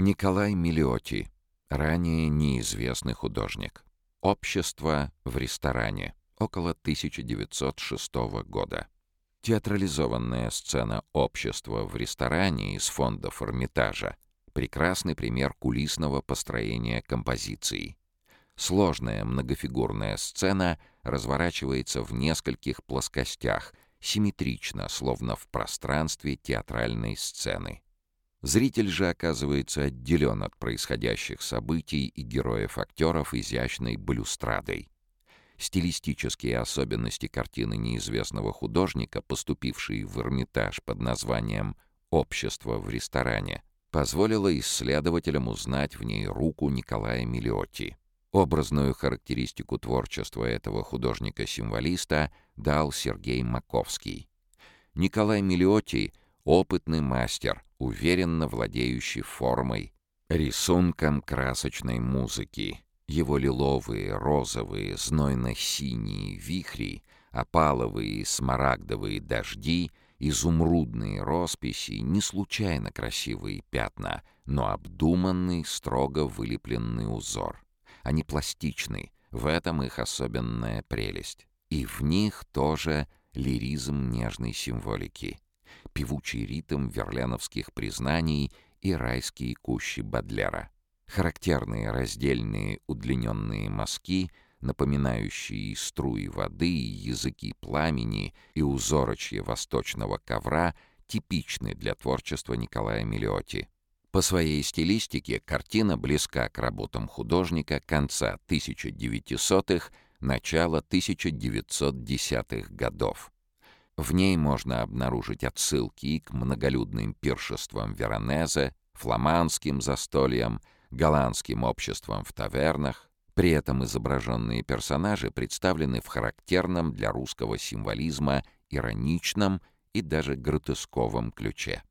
Николай Миллиоти, ранее неизвестный художник. Общество в ресторане. Около 1906 года. Театрализованная сцена общества в ресторане из фондов Эрмитажа — прекрасный пример кулисного построения композиции. Сложная многофигурная сцена разворачивается в нескольких плоскостях, симметрично, словно в пространстве театральной сцены. Зритель же оказывается отделен от происходящих событий и героев-актеров изящной балюстрадой. Стилистические особенности картины неизвестного художника, поступившей в Эрмитаж под названием «Общество в ресторане», позволило исследователям узнать в ней руку Николая Миллиотти. Образную характеристику творчества этого художника-символиста дал Сергей Маковский. Николай Миллиотти — опытный мастер, уверенно владеющий формой, рисунком красочной музыки, его лиловые, розовые, знойно-синие вихри, опаловые, смарагдовые дожди, изумрудные росписи — не случайно красивые пятна, но обдуманный, строго вылепленный узор. Они пластичны, в этом их особенная прелесть. И в них тоже лиризм нежной символики, певучий ритм верленовских признаний и райские кущи Бадлера. Характерные раздельные удлиненные мазки, напоминающие струи воды, языки пламени и узорочье восточного ковра, типичны для творчества Николая Миллиоти. По своей стилистике картина близка к работам художника конца 1900-х, начала 1910-х годов. В ней можно обнаружить отсылки к многолюдным пиршествам Веронезе, фламандским застольям, голландским обществом в тавернах. При этом изображенные персонажи представлены в характерном для русского символизма ироничном и даже гротесковом ключе.